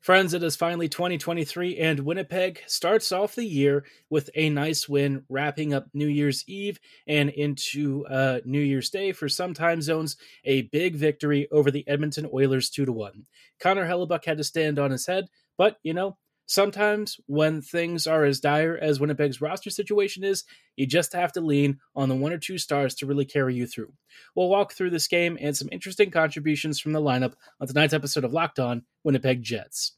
Friends, it is finally 2023, and Winnipeg starts off the year with a nice win, wrapping up New Year's Eve and into uh, New Year's Day for some time zones. A big victory over the Edmonton Oilers 2 to 1. Connor Hellebuyck had to stand on his head, but, you know, sometimes when things are as dire as Winnipeg's roster situation is, you just have to lean on the one or two stars to really carry you through. We'll walk through this game and some interesting contributions from the lineup on tonight's episode of Locked On Winnipeg Jets.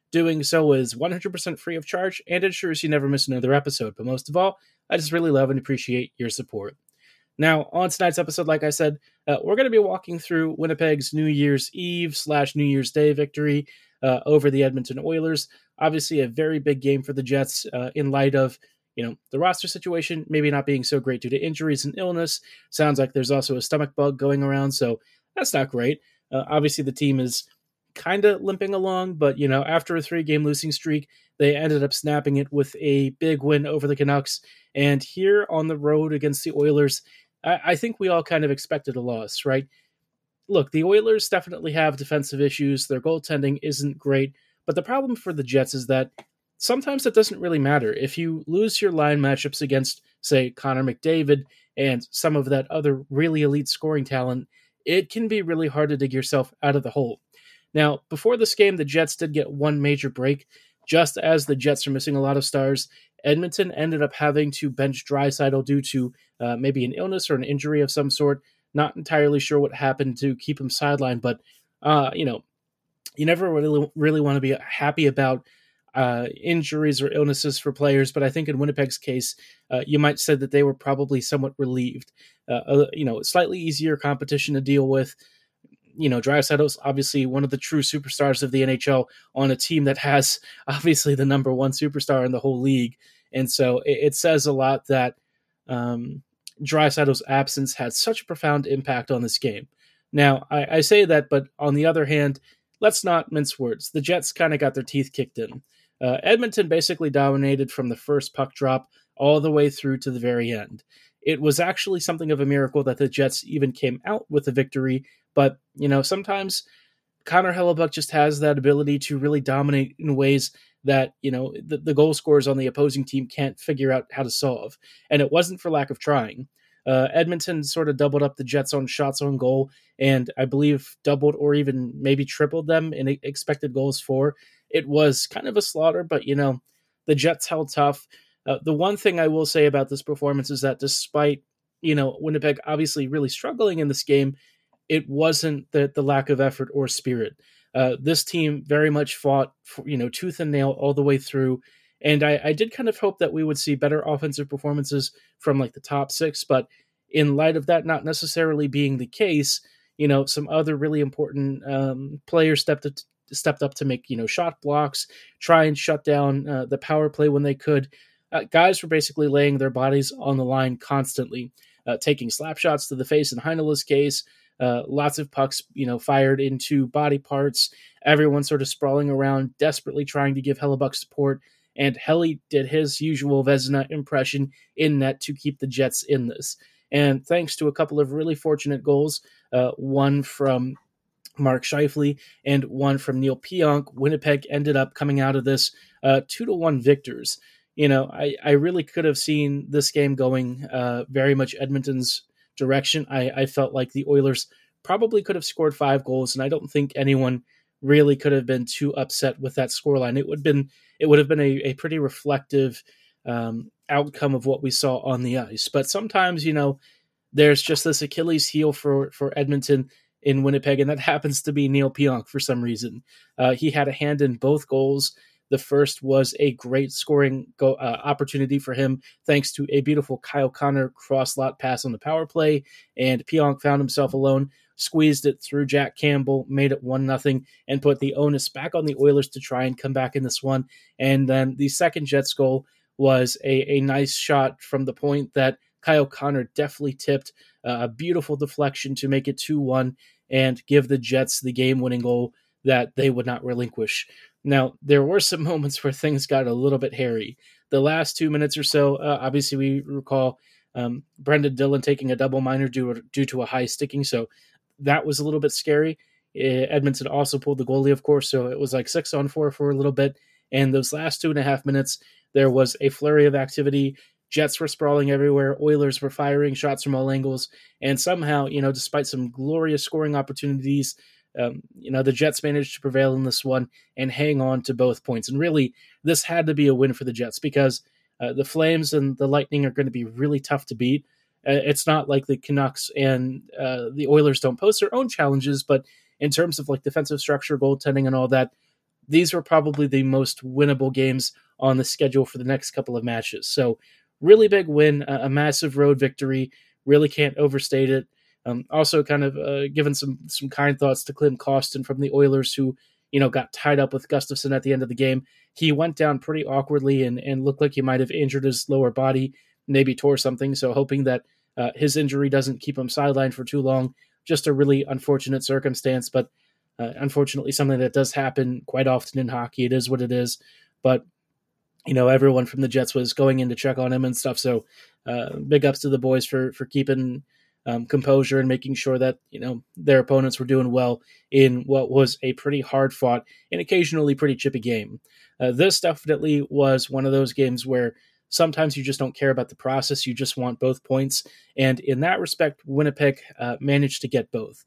Doing so is 100% free of charge and ensures you never miss another episode. But most of all, I just really love and appreciate your support. Now, on tonight's episode, like I said, uh, we're going to be walking through Winnipeg's New Year's Eve slash New Year's Day victory uh, over the Edmonton Oilers. Obviously, a very big game for the Jets uh, in light of you know the roster situation maybe not being so great due to injuries and illness. Sounds like there's also a stomach bug going around, so that's not great. Uh, obviously, the team is kind of limping along, but you know, after a three game losing streak, they ended up snapping it with a big win over the Canucks. And here on the road against the Oilers, I, I think we all kind of expected a loss, right? Look, the Oilers definitely have defensive issues. Their goaltending isn't great, but the problem for the Jets is that sometimes it doesn't really matter. If you lose your line matchups against, say, Connor McDavid and some of that other really elite scoring talent, it can be really hard to dig yourself out of the hole. Now, before this game, the Jets did get one major break. Just as the Jets are missing a lot of stars, Edmonton ended up having to bench Draisaitl due to uh, maybe an illness or an injury of some sort. Not entirely sure what happened to keep him sidelined, but uh, you know, you never really really want to be happy about uh, injuries or illnesses for players. But I think in Winnipeg's case, uh, you might say that they were probably somewhat relieved. Uh, uh, you know, slightly easier competition to deal with you know, Draisaitl's obviously one of the true superstars of the NHL on a team that has obviously the number one superstar in the whole league, and so it, it says a lot that um, Draisaitl's absence had such a profound impact on this game. Now, I, I say that, but on the other hand, let's not mince words. The Jets kind of got their teeth kicked in. Uh, Edmonton basically dominated from the first puck drop all the way through to the very end. It was actually something of a miracle that the Jets even came out with a victory but, you know, sometimes Connor Hellebuyck just has that ability to really dominate in ways that, you know, the, the goal scorers on the opposing team can't figure out how to solve. And it wasn't for lack of trying. Uh, Edmonton sort of doubled up the Jets on shots on goal, and I believe doubled or even maybe tripled them in expected goals for. It was kind of a slaughter, but you know, the Jets held tough. Uh, the one thing I will say about this performance is that despite you know Winnipeg obviously really struggling in this game, it wasn't the, the lack of effort or spirit. Uh, this team very much fought, for, you know, tooth and nail all the way through. And I, I, did kind of hope that we would see better offensive performances from like the top six, but in light of that not necessarily being the case, you know, some other really important um, players stepped up, stepped up to make you know shot blocks, try and shut down uh, the power play when they could. Uh, guys were basically laying their bodies on the line constantly, uh, taking slap shots to the face in Heinola's case, uh, lots of pucks, you know, fired into body parts. Everyone sort of sprawling around, desperately trying to give Hellebuyck support. And Helly did his usual Vezina impression in net to keep the Jets in this. And thanks to a couple of really fortunate goals, uh, one from Mark Scheifele and one from Neal Pionk, Winnipeg ended up coming out of this uh, two to one victors. You know, I, I really could have seen this game going uh, very much Edmonton's direction. I, I felt like the Oilers probably could have scored five goals, and I don't think anyone really could have been too upset with that scoreline. It would have been it would have been a, a pretty reflective um, outcome of what we saw on the ice. But sometimes, you know, there's just this Achilles heel for for Edmonton in Winnipeg, and that happens to be Neal Pionk for some reason. Uh, he had a hand in both goals. The first was a great scoring go, uh, opportunity for him, thanks to a beautiful Kyle Connor cross lot pass on the power play. And Pionk found himself alone, squeezed it through Jack Campbell, made it one nothing, and put the onus back on the Oilers to try and come back in this one. And then the second Jets goal was a, a nice shot from the point that Kyle Connor definitely tipped uh, a beautiful deflection to make it 2 1 and give the Jets the game winning goal that they would not relinquish. Now, there were some moments where things got a little bit hairy. The last two minutes or so, uh, obviously, we recall um, Brendan Dillon taking a double minor due, due to a high sticking, so that was a little bit scary. Edmonton also pulled the goalie, of course, so it was like six on four for a little bit. And those last two and a half minutes, there was a flurry of activity. Jets were sprawling everywhere. Oilers were firing shots from all angles. And somehow, you know, despite some glorious scoring opportunities, um, you know, the Jets managed to prevail in this one and hang on to both points. And really, this had to be a win for the Jets because uh, the Flames and the Lightning are going to be really tough to beat. Uh, it's not like the Canucks and uh, the Oilers don't pose their own challenges, but in terms of like defensive structure, goaltending, and all that, these were probably the most winnable games on the schedule for the next couple of matches. So, really big win, a, a massive road victory. Really can't overstate it. Um, also, kind of uh, given some some kind thoughts to Klim Kostin from the Oilers, who you know got tied up with Gustafsson at the end of the game. He went down pretty awkwardly and and looked like he might have injured his lower body, maybe tore something. So hoping that uh, his injury doesn't keep him sidelined for too long. Just a really unfortunate circumstance, but uh, unfortunately something that does happen quite often in hockey. It is what it is. But you know, everyone from the Jets was going in to check on him and stuff. So uh, big ups to the boys for for keeping um, composure and making sure that you know their opponents were doing well in what was a pretty hard fought and occasionally pretty chippy game. Uh, this definitely was one of those games where sometimes you just don't care about the process; you just want both points. And in that respect, Winnipeg uh, managed to get both.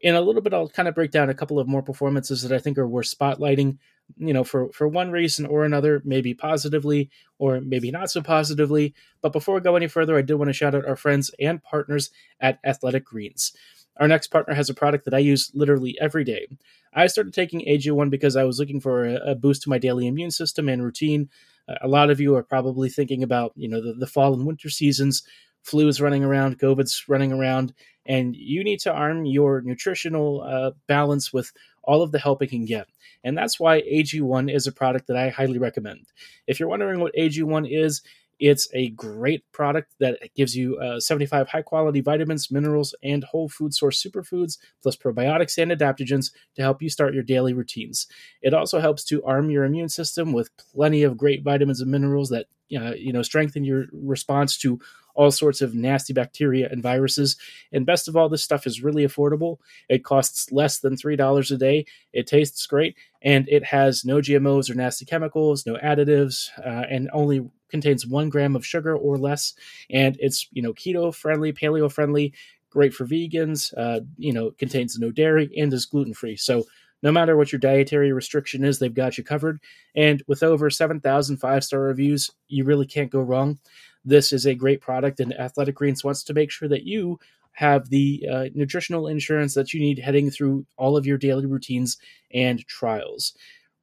In a little bit, I'll kind of break down a couple of more performances that I think are worth spotlighting you know, for for one reason or another, maybe positively or maybe not so positively. But before we go any further, I did want to shout out our friends and partners at Athletic Greens. Our next partner has a product that I use literally every day. I started taking AG1 because I was looking for a, a boost to my daily immune system and routine. Uh, a lot of you are probably thinking about, you know, the, the fall and winter seasons, flu is running around, COVID's running around, and you need to arm your nutritional uh, balance with all of the help it can get. And that's why AG1 is a product that I highly recommend. If you're wondering what AG1 is, it's a great product that gives you uh, 75 high quality vitamins, minerals, and whole food source superfoods, plus probiotics and adaptogens to help you start your daily routines. It also helps to arm your immune system with plenty of great vitamins and minerals that uh, you know strengthen your response to all sorts of nasty bacteria and viruses. And best of all, this stuff is really affordable. It costs less than $3 a day. It tastes great, and it has no GMOs or nasty chemicals, no additives, uh, and only contains one gram of sugar or less. And it's, you know, keto friendly, paleo friendly, great for vegans, uh, you know, contains no dairy and is gluten free. So, no matter what your dietary restriction is, they've got you covered. And with over 7,000 five star reviews, you really can't go wrong this is a great product, and Athletic Greens wants to make sure that you have the uh, nutritional insurance that you need heading through all of your daily routines and trials.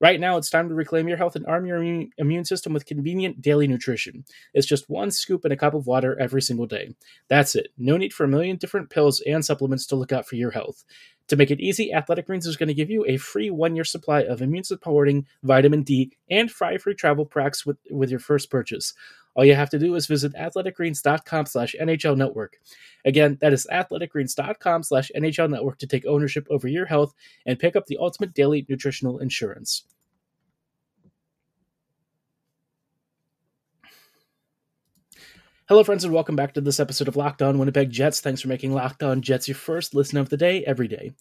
Right now, it's time to reclaim your health and arm your immune system with convenient daily nutrition. It's just one scoop in a cup of water every single day. That's it. No need for a million different pills and supplements to look out for your health. To make it easy, Athletic Greens is going to give you a free one year supply of immune supporting vitamin D and five free travel packs with, with your first purchase. All you have to do is visit athleticgreens.com slash NHL network. Again, that is athleticgreens.com slash NHL network to take ownership over your health and pick up the ultimate daily nutritional insurance. Hello, friends, and welcome back to this episode of Locked On Winnipeg Jets. Thanks for making Locked On Jets your first listen of the day every day.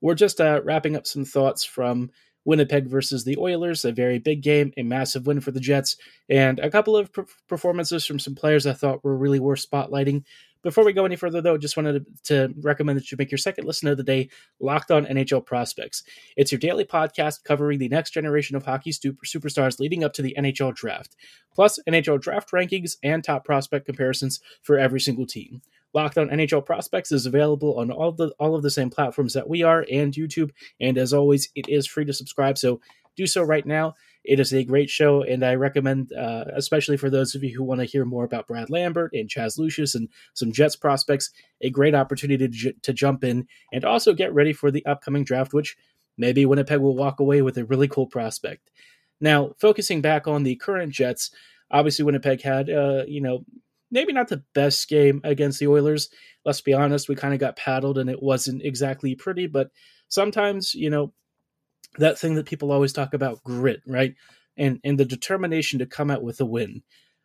We're just uh, wrapping up some thoughts from Winnipeg versus the Oilers, a very big game, a massive win for the Jets, and a couple of performances from some players I thought were really worth spotlighting. Before we go any further, though, just wanted to, recommend that you make your second listen of the day Locked On NHL Prospects. It's your daily podcast covering the next generation of hockey super, superstars leading up to the NHL draft, plus NHL draft rankings and top prospect comparisons for every single team. Locked On NHL Prospects is available on all the all of the same platforms that we are and YouTube. And as always, it is free to subscribe. So do so right now. It is a great show, and I recommend, uh, especially for those of you who want to hear more about Brad Lambert and Chaz Lucius and some Jets prospects, a great opportunity to, j- to jump in and also get ready for the upcoming draft, which maybe Winnipeg will walk away with a really cool prospect. Now, focusing back on the current Jets, obviously Winnipeg had, uh, you know, maybe not the best game against the Oilers. Let's be honest, we kind of got paddled and it wasn't exactly pretty, but sometimes, you know, that thing that people always talk about grit, right? And and the determination to come out with a win.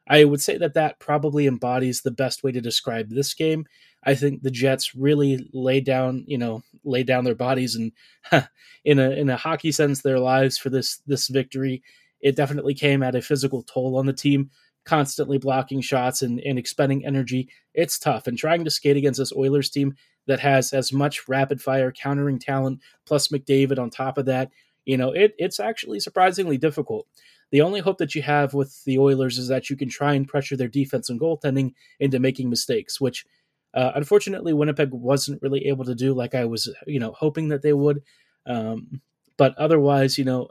I would say that that probably embodies the best way to describe this game. I think the Jets really lay down, you know, lay down their bodies and in a in a hockey sense their lives for this this victory. It definitely came at a physical toll on the team, constantly blocking shots and, and expending energy. It's tough. And trying to skate against this Oilers team that has as much rapid fire countering talent, plus McDavid on top of that, you know, it, it's actually surprisingly difficult. The only hope that you have with the Oilers is that you can try and pressure their defense and goaltending into making mistakes, which uh, unfortunately Winnipeg wasn't really able to do like I was, you know, hoping that they would. Um, but otherwise, you know,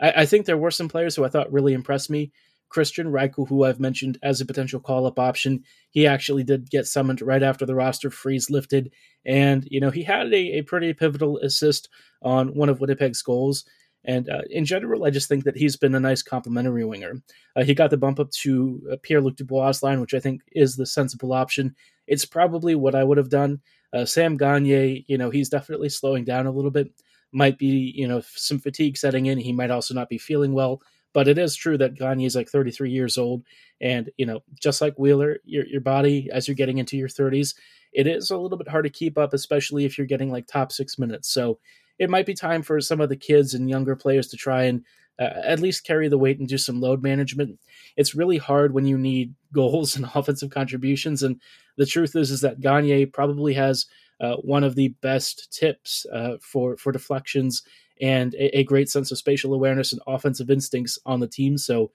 I, I, think there were some players who I thought really impressed me. Kristian Reichel, who I've mentioned as a potential call up option, he actually did get summoned right after the roster freeze lifted. And, you know, he had a, a pretty pivotal assist on one of Winnipeg's goals. And uh, in general, I just think that he's been a nice complementary winger. Uh, he got the bump up to uh, Pierre Luc Dubois' line, which I think is the sensible option. It's probably what I would have done. Uh, Sam Gagner, you know, he's definitely slowing down a little bit. Might be, you know, some fatigue setting in. He might also not be feeling well. But it is true that Gagner is like 33 years old, and you know, just like Wheeler, your your body as you're getting into your 30s, it is a little bit hard to keep up, especially if you're getting like top six minutes. So it might be time for some of the kids and younger players to try and uh, at least carry the weight and do some load management. It's really hard when you need goals and offensive contributions, and the truth is is that Gagner probably has uh, one of the best tips uh, for for deflections and a, a, great sense of spatial awareness and offensive instincts on the team. So,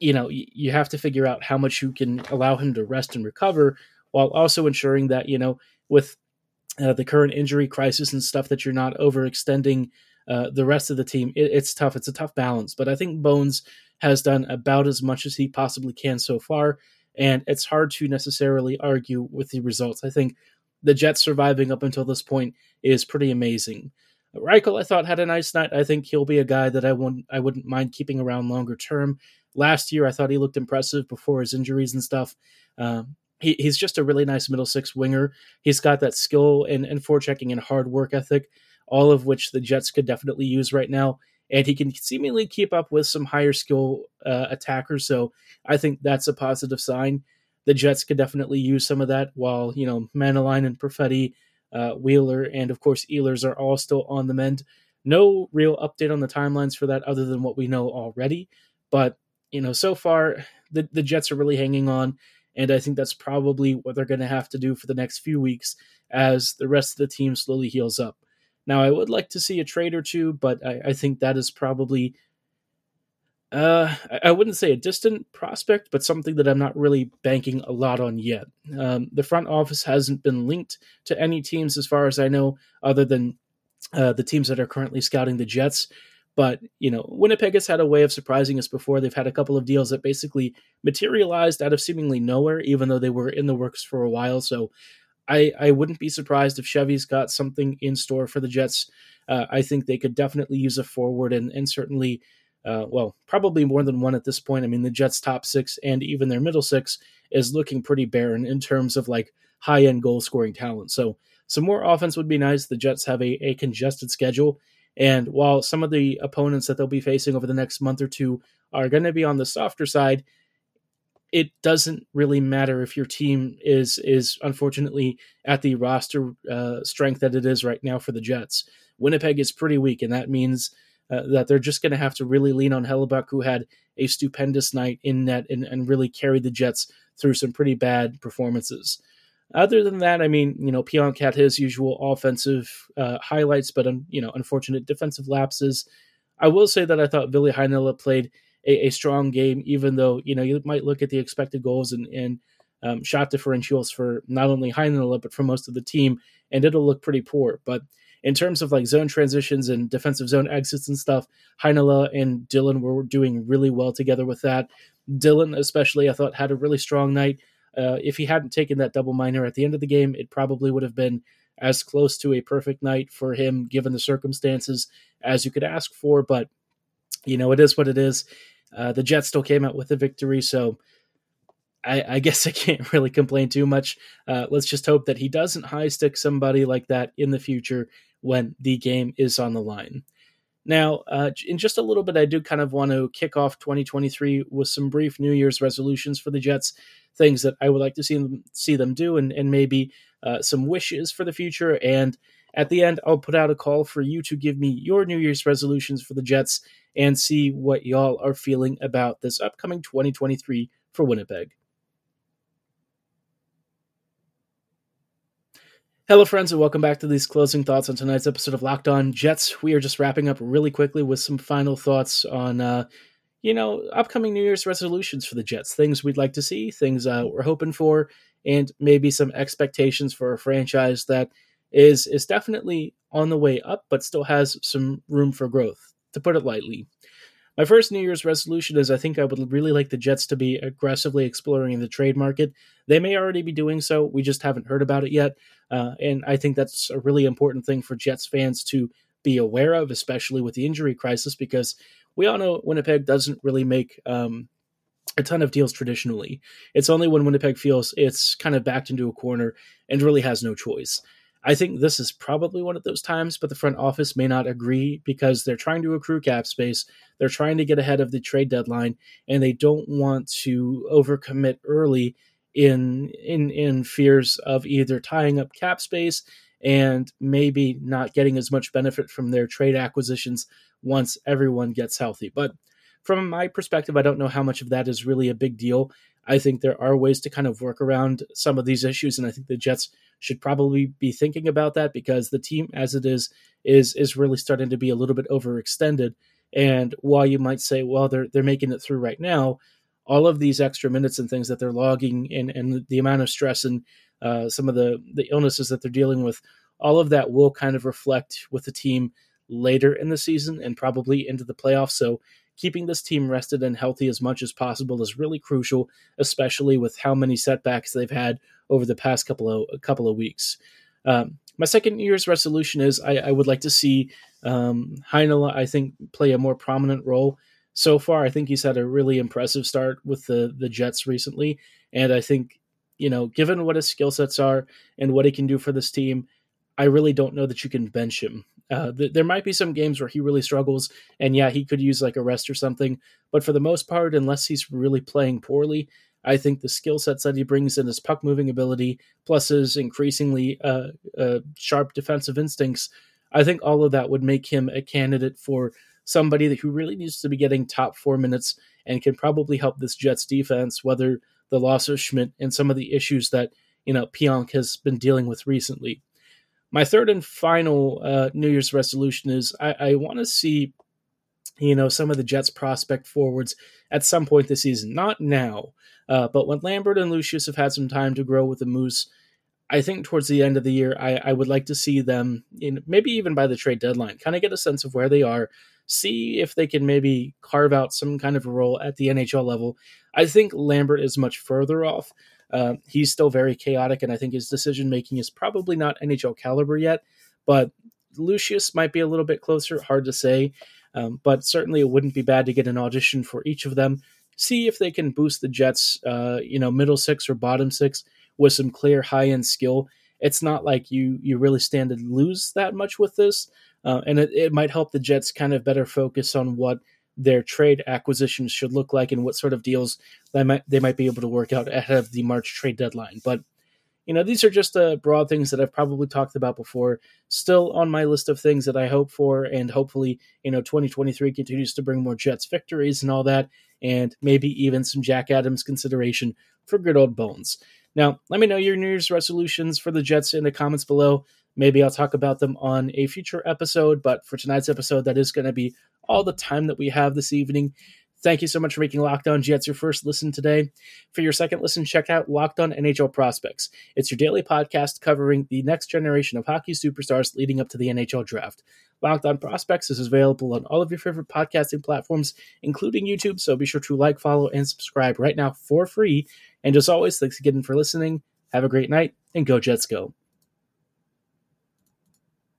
you know, y- you have to figure out how much you can allow him to rest and recover while also ensuring that, you know, with uh, the current injury crisis and stuff, that you're not overextending uh, the rest of the team. It, it's tough. It's a tough balance. But I think Bones has done about as much as he possibly can so far. And it's hard to necessarily argue with the results. I think the Jets surviving up until this point is pretty amazing. Reichel, I thought had a nice night. I think he'll be a guy that I wouldn't I wouldn't mind keeping around longer term. Last year, I thought he looked impressive before his injuries and stuff. Um, he, he's just a really nice middle six winger. He's got that skill and, and forechecking and hard work ethic, all of which the Jets could definitely use right now. And he can seemingly keep up with some higher skill uh, attackers. So I think that's a positive sign. The Jets could definitely use some of that while, you know, Mäenalanen and Perfetti uh, Wheeler, and of course Ehlers are all still on the mend. No real update on the timelines for that other than what we know already. But, you know, so far the, the Jets are really hanging on. And I think that's probably what they're going to have to do for the next few weeks as the rest of the team slowly heals up. Now, I would like to see a trade or two, but I, I think that is probably uh, I wouldn't say a distant prospect, but something that I'm not really banking a lot on yet. Um, the front office hasn't been linked to any teams, as far as I know, other than uh, the teams that are currently scouting the Jets. But you know, Winnipeg has had a way of surprising us before. They've had a couple of deals that basically materialized out of seemingly nowhere, even though they were in the works for a while. So I, I wouldn't be surprised if Chevy's got something in store for the Jets. Uh, I think they could definitely use a forward and, and certainly uh, well, probably more than one at this point. I mean, the Jets' top six and even their middle six is looking pretty barren in terms of like high end goal scoring talent. So, some more offense would be nice. The Jets have a, a congested schedule. And while some of the opponents that they'll be facing over the next month or two are going to be on the softer side, it doesn't really matter if your team is is unfortunately at the roster uh, strength that it is right now for the Jets. Winnipeg is pretty weak, and that means uh, that they're just going to have to really lean on Hellebuyck, who had a stupendous night in net and, and really carried the Jets through some pretty bad performances. Other than that, I mean, you know, Pionk had his usual offensive uh, highlights, but um, you know, unfortunate defensive lapses. I will say that I thought Ville Heinola played a, a, strong game, even though you know you might look at the expected goals and, and um, shot differentials for not only Heinola but for most of the team, and it'll look pretty poor. But in terms of like zone transitions and defensive zone exits and stuff, Heinola and Dillon were doing really well together with that. Dillon, especially, I thought had a really strong night. Uh, if he hadn't taken that double minor at the end of the game, it probably would have been as close to a perfect night for him, given the circumstances, as you could ask for. But, you know, it is what it is. Uh, the Jets still came out with a victory, so I, I guess I can't really complain too much. Uh, let's just hope that he doesn't high stick somebody like that in the future when the game is on the line. Now, uh, in just a little bit, I do kind of want to kick off 2023 with some brief New Year's resolutions for the Jets, things that I would like to see them see them do, and and maybe uh, some wishes for the future. And at the end, I'll put out a call for you to give me your New Year's resolutions for the Jets and see what y'all are feeling about this upcoming 2023 for Winnipeg. Hello, friends, and welcome back to these closing thoughts on tonight's episode of Locked On Jets. We are just wrapping up really quickly with some final thoughts on, uh, you know, upcoming New Year's resolutions for the Jets, things we'd like to see, things uh, we're hoping for, and maybe some expectations for a franchise that is is definitely on the way up, but still has some room for growth, to put it lightly. My first New Year's resolution is I think I would really like the Jets to be aggressively exploring the trade market. They may already be doing so, we just haven't heard about it yet. Uh, and I think that's a really important thing for Jets fans to be aware of, especially with the injury crisis, because we all know Winnipeg doesn't really make um, a ton of deals traditionally. It's only when Winnipeg feels it's kind of backed into a corner and really has no choice. I think this is probably one of those times, but the front office may not agree because they're trying to accrue cap space. They're trying to get ahead of the trade deadline, and they don't want to overcommit early in in in fears of either tying up cap space and maybe not getting as much benefit from their trade acquisitions once everyone gets healthy. But from my perspective, I don't know how much of that is really a big deal. I think there are ways to kind of work around some of these issues, and I think the Jets should probably be thinking about that because the team, as it is, is is really starting to be a little bit overextended. And while you might say, well, they're they're making it through right now, all of these extra minutes and things that they're logging, and and the amount of stress and uh, some of the the illnesses that they're dealing with, all of that will kind of reflect with the team later in the season and probably into the playoffs. So keeping this team rested and healthy as much as possible is really crucial, especially with how many setbacks they've had over the past couple of couple of weeks. Um, my second year's resolution is I, I would like to see um, Heinola, I think, play a more prominent role. So far, I think he's had a really impressive start with the the Jets recently, and I think you know, given what his skill sets are and what he can do for this team, I really don't know that you can bench him. Uh, th- there might be some games where he really struggles, and yeah, he could use like a rest or something. But for the most part, unless he's really playing poorly, I think the skill sets that he brings in his puck moving ability, plus his increasingly uh, uh, sharp defensive instincts, I think all of that would make him a candidate for somebody that who really needs to be getting top four minutes and can probably help this Jets defense, whether the loss of Schmidt and some of the issues that you know Pionk has been dealing with recently. My third and final uh, New Year's resolution is I, I want to see, you know, some of the Jets prospect forwards at some point this season. Not now, uh, but when Lambert and Lucius have had some time to grow with the Moose, I think towards the end of the year, I, I would like to see them, in, maybe even by the trade deadline, kind of get a sense of where they are, see if they can maybe carve out some kind of a role at the NHL level. I think Lambert is much further off. Uh, he's still very chaotic, and I think his decision making is probably not NHL caliber yet. But Lucius might be a little bit closer. Hard to say, um, but certainly it wouldn't be bad to get an audition for each of them. See if they can boost the Jets, uh, you know, middle six or bottom six with some clear high end skill. It's not like you you really stand to lose that much with this, uh, and it, it might help the Jets kind of better focus on what their trade acquisitions should look like and what sort of deals they might they might be able to work out ahead of the March trade deadline. But you know, these are just uh, broad things that I've probably talked about before. Still on my list of things that I hope for, and hopefully, you know, 2023 continues to bring more Jets victories and all that, and maybe even some Jack Adams consideration for good old Bones. Now, let me know your New Year's resolutions for the Jets in the comments below. Maybe I'll talk about them on a future episode, but for tonight's episode, that is going to be all the time that we have this evening. Thank you so much for making Locked On Jets your first listen today. For your second listen, check out Locked On NHL Prospects. It's your daily podcast covering the next generation of hockey superstars leading up to the NHL draft. Locked On Prospects is available on all of your favorite podcasting platforms, including YouTube, so be sure to like, follow, and subscribe right now for free. And as always, thanks again for listening. Have a great night, and go Jets go.